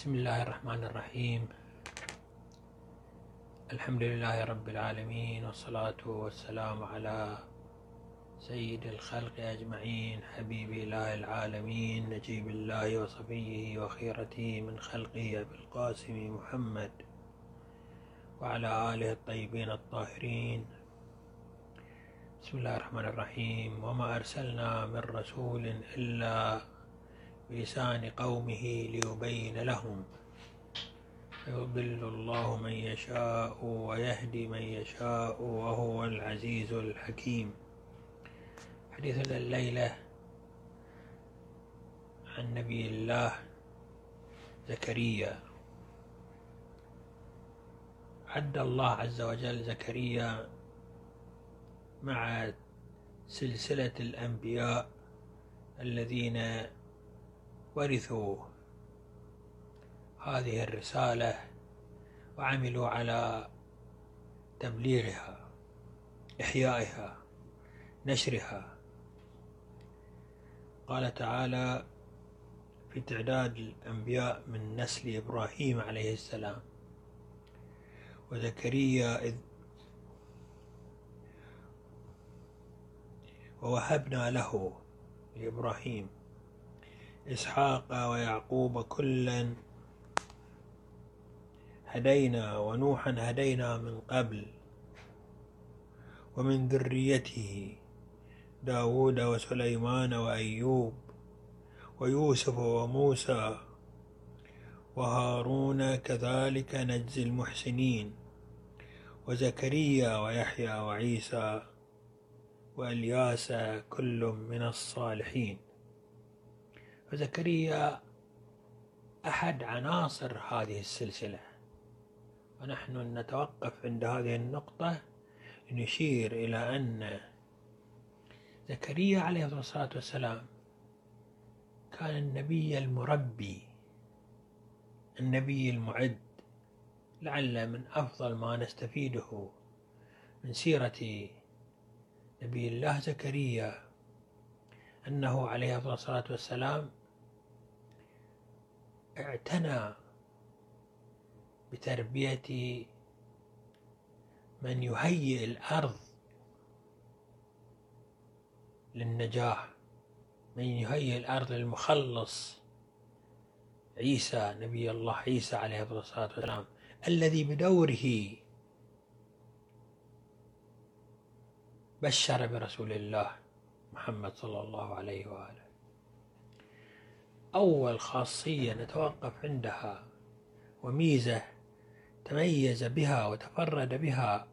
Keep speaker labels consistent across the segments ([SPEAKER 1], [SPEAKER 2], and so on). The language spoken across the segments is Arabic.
[SPEAKER 1] بسم الله الرحمن الرحيم الحمد لله رب العالمين والصلاة والسلام على سيد الخلق أجمعين حبيب إله العالمين نجيب الله وصفيه وخيرته من خلقه أبي القاسم محمد وعلى آله الطيبين الطاهرين بسم الله الرحمن الرحيم وما أرسلنا من رسول إلا بلسان قومه ليبين لهم. فيضل الله من يشاء ويهدي من يشاء وهو العزيز الحكيم. حديثنا الليلة عن نبي الله زكريا. عد الله عز وجل زكريا مع سلسلة الأنبياء الذين ورثوا هذه الرسالة وعملوا على تبليغها إحيائها نشرها. قال تعالى في تعداد الأنبياء من نسل إبراهيم عليه السلام وزكريا إذ ووهبنا له لإبراهيم إسحاق ويعقوب كلا هدينا ونوحا هدينا من قبل ومن ذريته داود وسليمان وأيوب ويوسف وموسى وهارون كذلك نجزي المحسنين وزكريا ويحيى وعيسى وإلياس كل من الصالحين. فزكريا أحد عناصر هذه السلسلة. ونحن نتوقف عند هذه النقطة نشير إلى أن زكريا عليه الصلاة والسلام كان النبي المربي النبي المعد لعل من أفضل ما نستفيده من سيرة نبي الله زكريا أنه عليه الصلاة والسلام اعتنى بتربية من يهيئ الأرض للنجاح من يهيئ الأرض للمخلص. عيسى نبي الله عيسى عليه الصلاة والسلام الذي بدوره بشر برسول الله محمد صلى الله عليه وآله. أول خاصية نتوقف عندها وميزة تميز بها وتفرد بها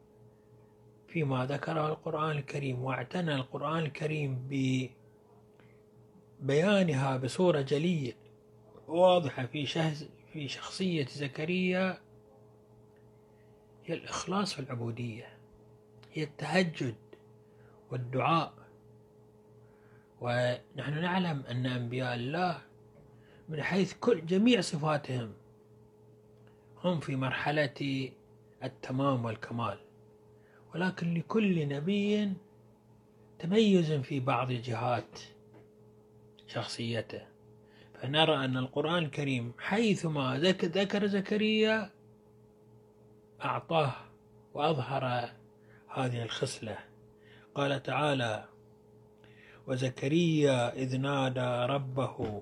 [SPEAKER 1] فيما ذكره القرآن الكريم واعتنى القرآن الكريم ببيانها بصورة جلية واضحة في في شخصية زكريا هي الإخلاص في العبودية هي التهجد والدعاء. ونحن نعلم أن أنبياء الله من حيث كل جميع صفاتهم هم في مرحلة التمام والكمال. ولكن لكل نبي تميز في بعض جهات شخصيته. فنرى أن القرآن الكريم حيثما ذكر زكريا أعطاه وأظهر هذه الخصلة. قال تعالى وزكريا إذ نادى ربه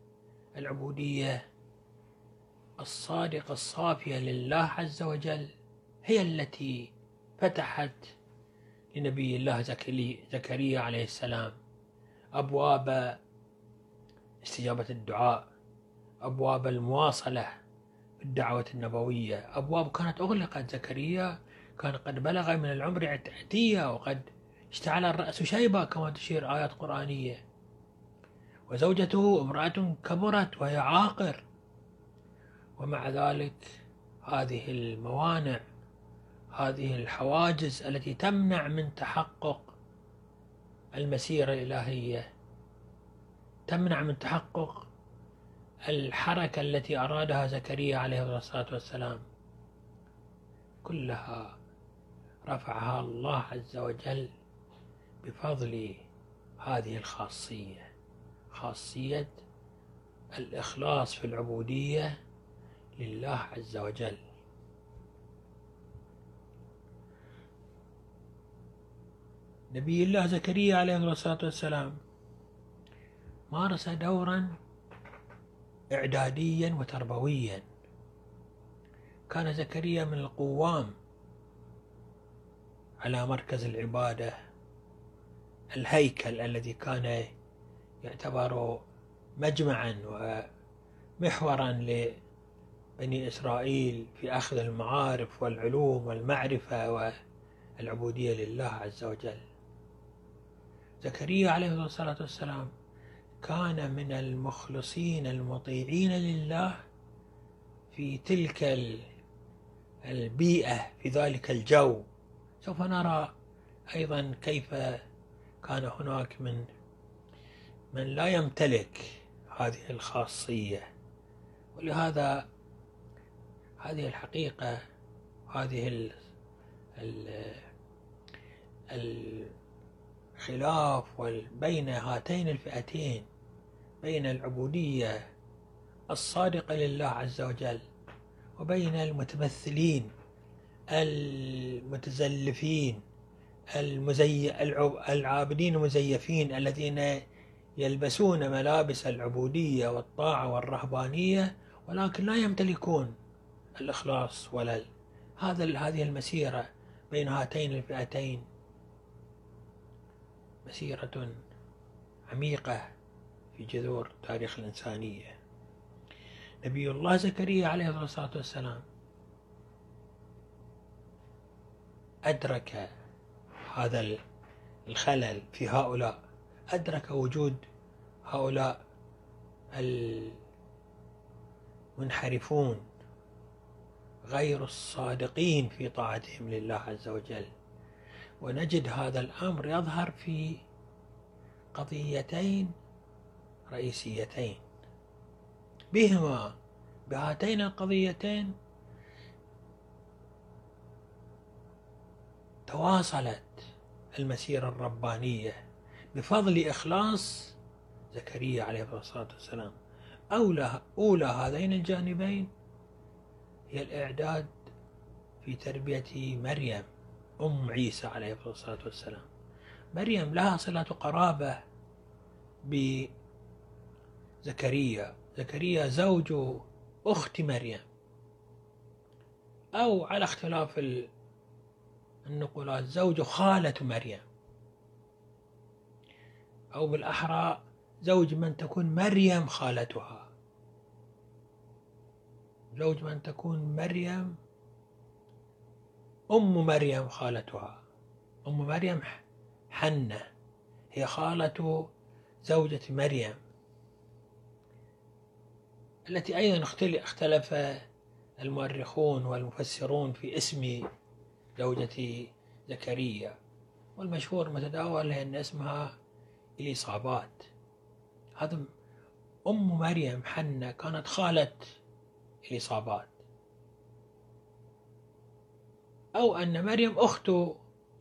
[SPEAKER 1] العبودية الصادقة الصافية لله عز وجل هي التي فتحت لنبي الله زكريا عليه السلام أبواب استجابة الدعاء أبواب المواصلة في الدعوة النبوية أبواب كانت أغلقت. زكريا كان قد بلغ من العمر عتية وقد اشتعل الرأس شيبة كما تشير آيات قرآنية. وزوجته امرأة كبرت وهي عاقر. ومع ذلك هذه الموانع هذه الحواجز التي تمنع من تحقق المسيرة الإلهية تمنع من تحقق الحركة التي أرادها زكريا عليه الصلاة والسلام. كلها رفعها الله عز وجل بفضل هذه الخاصية. خاصية الإخلاص في العبودية لله عز وجل. نبي الله زكريا عليه الصلاة والسلام مارس دورا إعداديا وتربويا. كان زكريا من القوام على مركز العبادة الهيكل الذي كان يعتبر مجمعا ومحورا لبني إسرائيل في أخذ المعارف والعلوم والمعرفة والعبودية لله عز وجل. زكريا عليه الصلاة والسلام كان من المخلصين المطيعين لله في تلك البيئة في ذلك الجو. سوف نرى أيضا كيف كان هناك من من لا يمتلك هذه الخاصية. ولهذا هذه الحقيقة هذه ال ال الخلاف بين هاتين الفئتين بين العبودية الصادقة لله عز وجل وبين المتمثلين المتزلفين المزي... العابدين المزيفين الذين يلبسون ملابس العبودية والطاعة والرهبانية ولكن لا يمتلكون الإخلاص ولا هذا هذه المسيرة بين هاتين الفئتين مسيرة عميقة في جذور تاريخ الإنسانية. نبي الله زكريا عليه الصلاة والسلام أدرك هذا الخلل في هؤلاء. أدرك وجود هؤلاء المنحرفون غير الصادقين في طاعتهم لله عز وجل. ونجد هذا الأمر يظهر في قضيتين رئيسيتين. بهما بهاتين القضيتين تواصلت المسيرة الربانية بفضل إخلاص زكريا عليه الصلاة والسلام. أولى أولى هذين الجانبين هي الإعداد في تربية مريم أم عيسى عليه الصلاة والسلام. مريم لها صلة قرابة بزكريا. زكريا زوج أخت مريم. أو على اختلاف النقولات زوج خالة مريم. أو بالأحرى زوج من تكون مريم خالتها. زوج من تكون مريم أم مريم خالتها. أم مريم حنة. هي خالة زوجة مريم. التي أيضا اختلف المؤرخون والمفسرون في اسم زوجة زكريا. والمشهور متداول أن اسمها إليصابات. هذا أم مريم حنة كانت خالة إليصابات. أو أن مريم أخت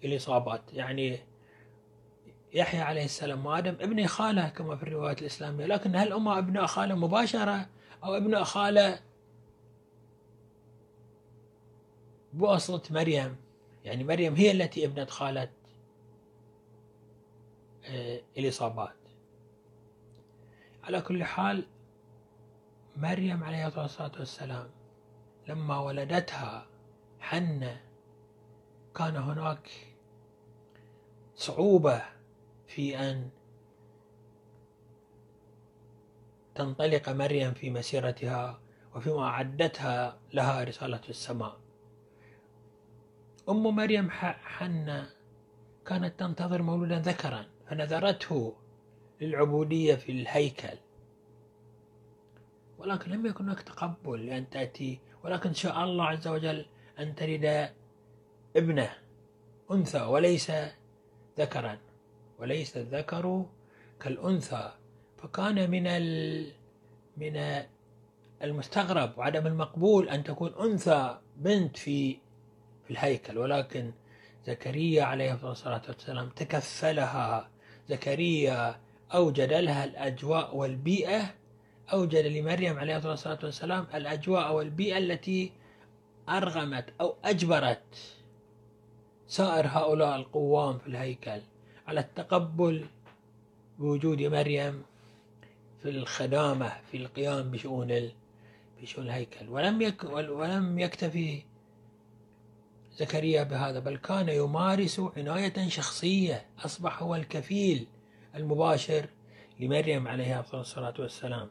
[SPEAKER 1] الإصابات يعني يحيى عليه السلام وآدم ابن خالة كما في الروايات الإسلامية. لكن هل هما ابناء خالة مباشرة أو ابناء خالة بواسطة مريم؟ يعني مريم هي التي ابنت خالة آه، الإصابات على كل حال مريم عليه الصلاة والسلام لما ولدتها حنة كان هناك صعوبة في أن تنطلق مريم في مسيرتها وفيما أعدتها لها رسالة السماء. أم مريم حنة كانت تنتظر مولودا ذكرا فنذرته للعبودية في الهيكل. ولكن لم يكن هناك تقبل لأن تأتي. ولكن شاء الله عز وجل أن تلد ابنة أنثى وليس ذكرا. وليس الذكر كالأنثى. فكان من. من المستغرب وعدم المقبول أن تكون أنثى بنت في في الهيكل. ولكن زكريا عليه الصلاة والسلام تكفلها. زكريا أوجد لها الأجواء والبيئة. أوجد لمريم عليه الصلاة والسلام الأجواء والبيئة التي أرغمت أو أجبرت سائر هؤلاء القوام في الهيكل على التقبل بوجود مريم في الخدامة في القيام بشؤون بشؤون الهيكل. ولم يك ولم يكتفي زكريا بهذا بل كان يمارس عناية شخصية أصبح هو الكفيل المباشر لمريم عليها الصلاة والسلام.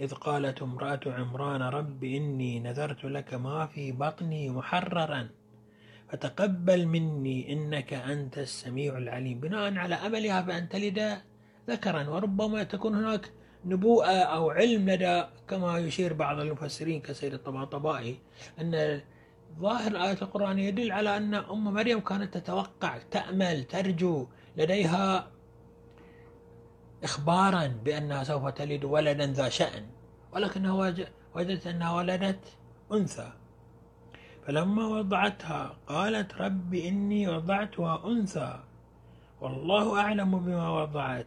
[SPEAKER 1] إذ قالت امرأة عمران رب إني نذرت لك ما في بطني محررا فتقبل مني إنك أنت السميع العليم. بناء على أملها بأن تلد ذكرا وربما تكون هناك نبوءة أو علم لدى كما يشير بعض المفسرين كسيد الطباطبائي أن ظاهر الآية القرآنية يدل على أن أم مريم كانت تتوقع تأمل ترجو لديها إخبارا بأنها سوف تلد ولدا ذا شأن ولكنها وجدت أنها ولدت أنثى. فلما وضعتها قالت رب إني وضعتها أنثى. والله أعلم بما وضعت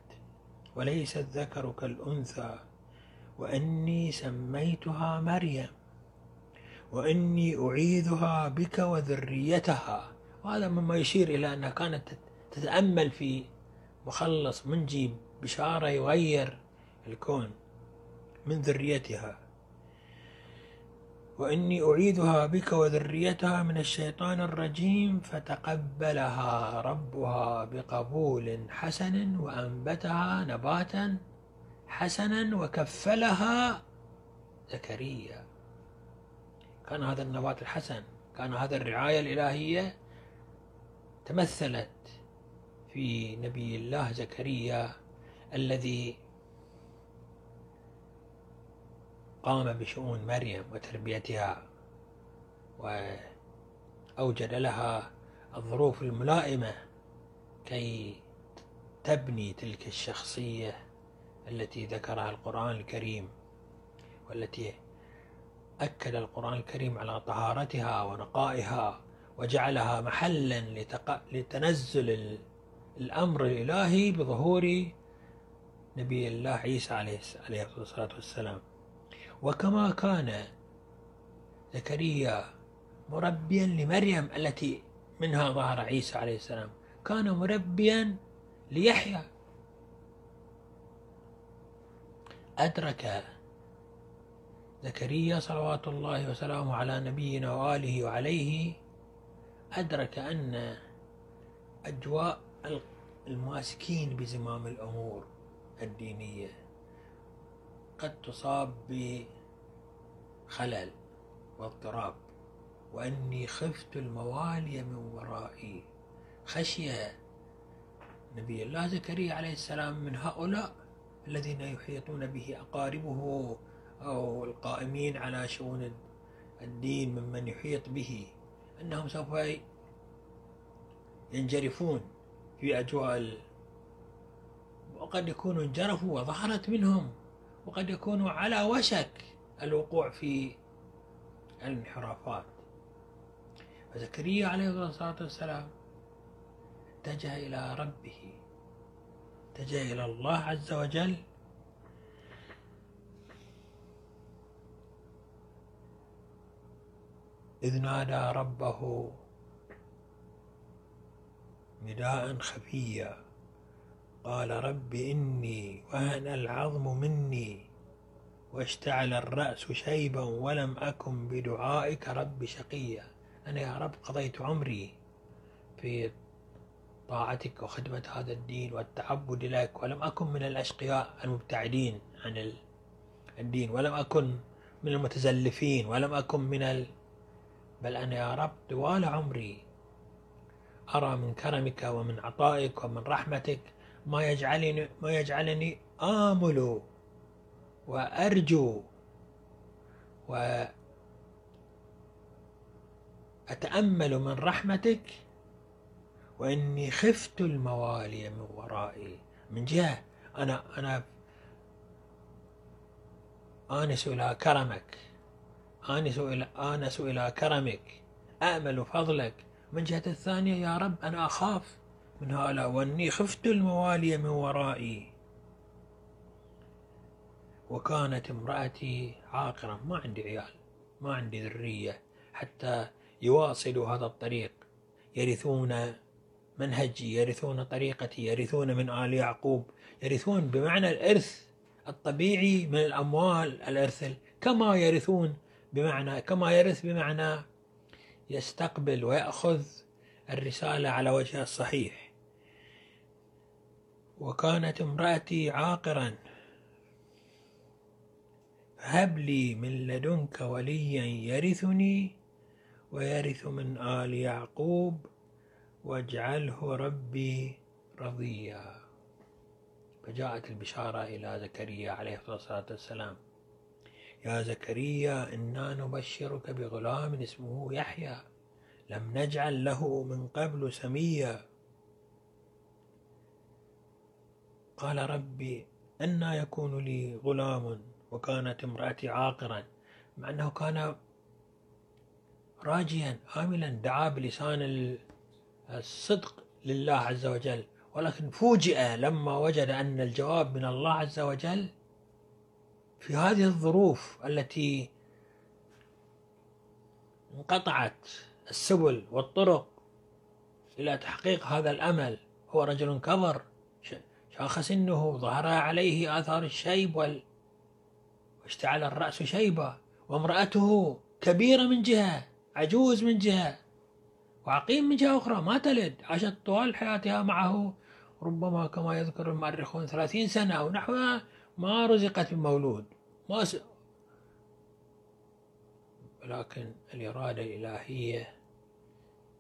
[SPEAKER 1] وليس الذكر كالأنثى. وإني سميتها مريم وإني أعيذها بك وذريتها. وهذا مما يشير إلى أنها كانت تتأمل في مخلص منجي بشارة يغير الكون من ذريتها. وإني أعيذها بك وذريتها من الشيطان الرجيم فتقبلها ربها بقبول حسن وأنبتها نباتا حسنا وكفلها زكريا. كان هذا النبات الحسن كان هذا الرعاية الإلهية تمثلت في نبي الله زكريا الذي قام بشؤون مريم وتربيتها وأوجد لها الظروف الملائمة كي تبني تلك الشخصية التي ذكرها القرآن الكريم والتي أكد القرآن الكريم على طهارتها ونقائها وجعلها محلا. لتنزل الأمر الإلهي بظهور نبي الله عيسى عليه الصلاة والسلام. وكما كان زكريا مربيا لمريم التي منها ظهر عيسى عليه السلام. كان مربيا ليحيى. أدرك زكريا صلوات الله وسلامه على نبينا وآله وعليه أدرك أن أجواء الماسكين بزمام الأمور الدينية قد تصاب بخلل واضطراب وأني خفت الموالي من ورائي. خشية نبي الله زكريا عليه السلام من هؤلاء الذين يحيطون به أقاربه أو القائمين على شؤون الدين ممن يحيط به أنهم سوف ينجرفون. في أجواء وقد يكونوا انجرفوا وظهرت منهم وقد يكونوا على وشك الوقوع في الانحرافات. فزكريا عليه الصلاة والسلام اتجه إلى ربه اتجه إلى الله عز وجل. إذ نادى ربه نداء خفيا. قال رب إني وهن العظم مني واشتعل الرأس شيبا ولم أكن بدعائك رب شقيا. أنا يا رب قضيت عمري في طاعتك وخدمة هذا الدين والتعبد لك ولم أكن من الأشقياء المبتعدين عن الدين ولم أكن من المتزلفين ولم أكن من ال... بل أنا يا رب طوال عمري أرى من كرمك ومن عطائك ومن رحمتك ما يجعلني ما يجعلني آمل وأرجو وأتأمل من رحمتك وإني خفت الموالي من ورائي. من جهة أنا أنا آنس إلى كرمك. آنس إلى آنس إلى كرمك. أأمل فضلك. من جهة الثانية يا رب أنا أخاف. من هؤلاء وأني خفت الموالي من ورائي. وكانت امرأتي عاقرا ما عندي عيال ما عندي ذرية حتى يواصلوا هذا الطريق. يرثون منهجي يرثون طريقتي يرثون من آل يعقوب يرثون بمعنى الإرث الطبيعي من الأموال الإرث كما يرثون بمعنى كما يرث بمعنى يستقبل ويأخذ الرسالة على وجهها الصحيح. وكانت امرأتي عاقرا. هب لي من لدنك وليا يرثني ويرث من آل يعقوب واجعله ربي رضيا. فجاءت البشارة إلى زكريا عليه الصلاة والسلام. يا زكريا إنا نبشرك بغلام اسمه يحيى. لم نجعل له من قبل سميا. قال ربي أنا يكون لي غلام وكانت امرأتي عاقرا. مع أنه كان راجيا آملا دعا بلسان الصدق لله عز وجل. ولكن فوجئ لما وجد أن الجواب من الله عز وجل في هذه الظروف التي انقطعت السبل والطرق إلى تحقيق هذا الأمل هو رجل كبر شاخ سنه ظهر عليه آثار الشيب وال... واشتعل الرأس شيبا وامرأته كبيرة من جهة عجوز من جهة وعقيم من جهة أخرى ما تلد عاشت طوال حياتها معه ربما كما يذكر المؤرخون ثلاثين سنة أو نحوها ما رزقت بمولود ما س... ولكن الإرادة الإلهية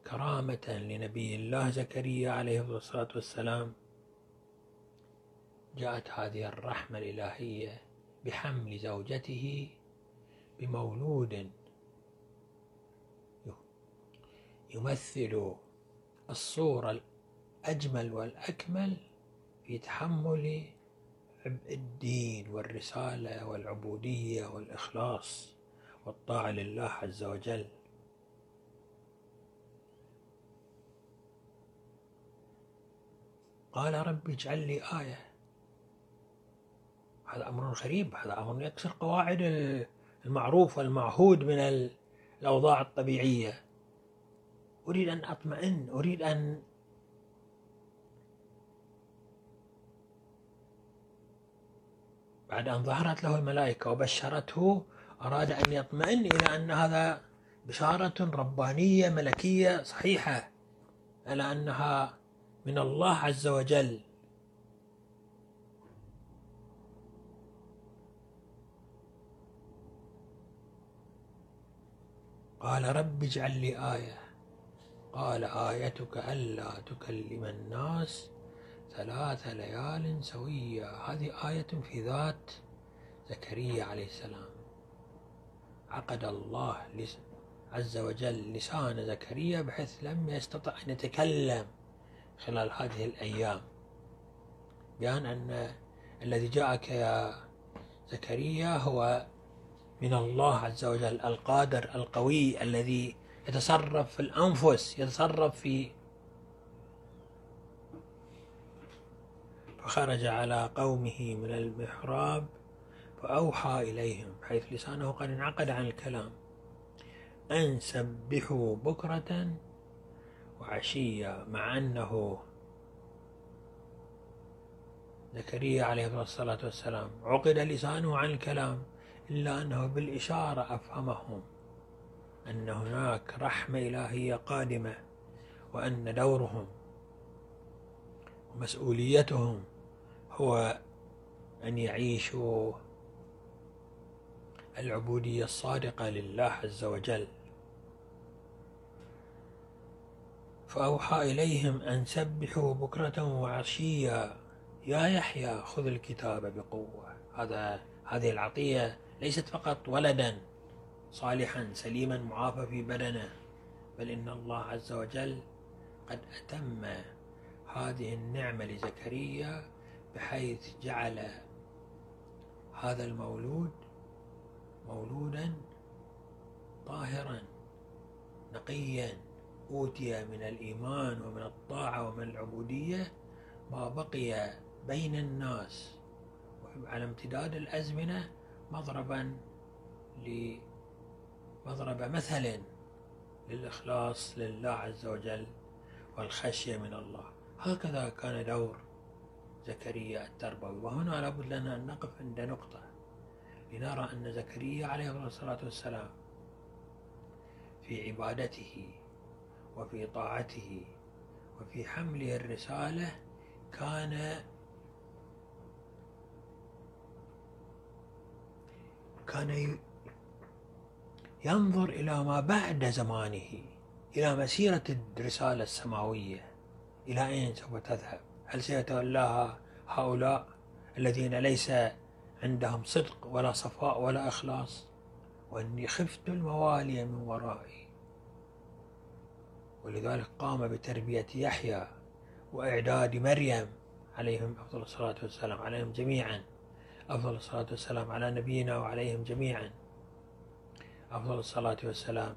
[SPEAKER 1] كرامة لنبي الله زكريا عليه الصلاة والسلام جاءت هذه الرحمة الإلهية بحمل زوجته بمولود يمثل الصورة الأجمل والأكمل في تحمل عبء الدين والرسالة والعبودية والإخلاص والطاعة لله عز وجل. قال رب اجعل لي آية. هذا أمر غريب هذا أمر يكسر قواعد المعروف والمعهود من الأوضاع الطبيعية. أريد أن أطمئن أريد أن بعد أن ظهرت له الملائكة وبشرته أراد أن يطمئن إلى أن هذا بشارة ربانية ملكية صحيحة على أنها من الله عز وجل. قال رب اجعل لي آية. قال آيتك ألا تكلم الناس. ثلاث ليال سوية. هذه آية في ذات زكريا عليه السلام. عقد الله عز وجل لسان زكريا بحيث لم يستطع أن يتكلم خلال هذه الأيام. بأن أن الذي جاءك يا زكريا هو من الله عز وجل القادر القوي الذي يتصرف في الأنفس يتصرف في فخرج على قومه من المحراب فأوحى إليهم حيث لسانه قد انعقد عن الكلام. أن سبحوا بكرة وعشية مع أنه زكريا عليه الصلاة والسلام عقد لسانه عن الكلام إلا أنه بالإشارة أفهمهم أن هناك رحمة إلهية قادمة وأن دورهم ومسؤوليتهم هو أن يعيشوا العبودية الصادقة لله عز وجل. فأوحى إليهم أن سبحوا بكرة وعشيا يا يحيى خذ الكتاب بقوة. هذا هذه العطية ليست فقط ولدا صالحا سليما معافى في بدنه بل إن الله عز وجل قد أتم هذه النعمة لزكريا بحيث جعل هذا المولود مولودا طاهرا نقيا أوتي من الإيمان ومن الطاعة ومن العبودية ما بقي بين الناس. على امتداد الأزمنة مضربا مضرب مثل للإخلاص لله عز وجل والخشية من الله. هكذا كان دور زكريا التربوي وهنا لابد لنا أن نقف عند نقطة لنرى أن زكريا عليه الصلاة والسلام في عبادته وفي طاعته وفي حمله الرسالة كان كان ينظر إلى ما بعد زمانه إلى مسيرة الرسالة السماوية إلى أين سوف تذهب؟ هل سيتولاها هؤلاء الذين ليس عندهم صدق ولا صفاء ولا إخلاص وإني خفت الموالي من ورائي. ولذلك قام بتربية يحيى وإعداد مريم عليهم أفضل الصلاة والسلام عليهم جميعا أفضل الصلاة والسلام على نبينا وعليهم جميعا أفضل الصلاة والسلام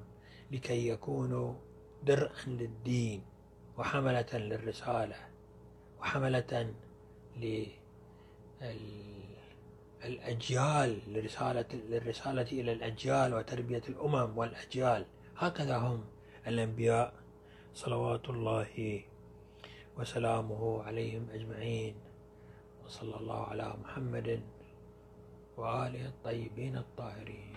[SPEAKER 1] لكي يكونوا درءا للدين وحملة للرسالة. وحملة للأجيال لرسالة للرسالة إلى الأجيال وتربية الأمم والأجيال. هكذا هم الأنبياء. صلوات الله وسلامه عليهم أجمعين. وصلى الله على محمد وآله الطيبين الطاهرين.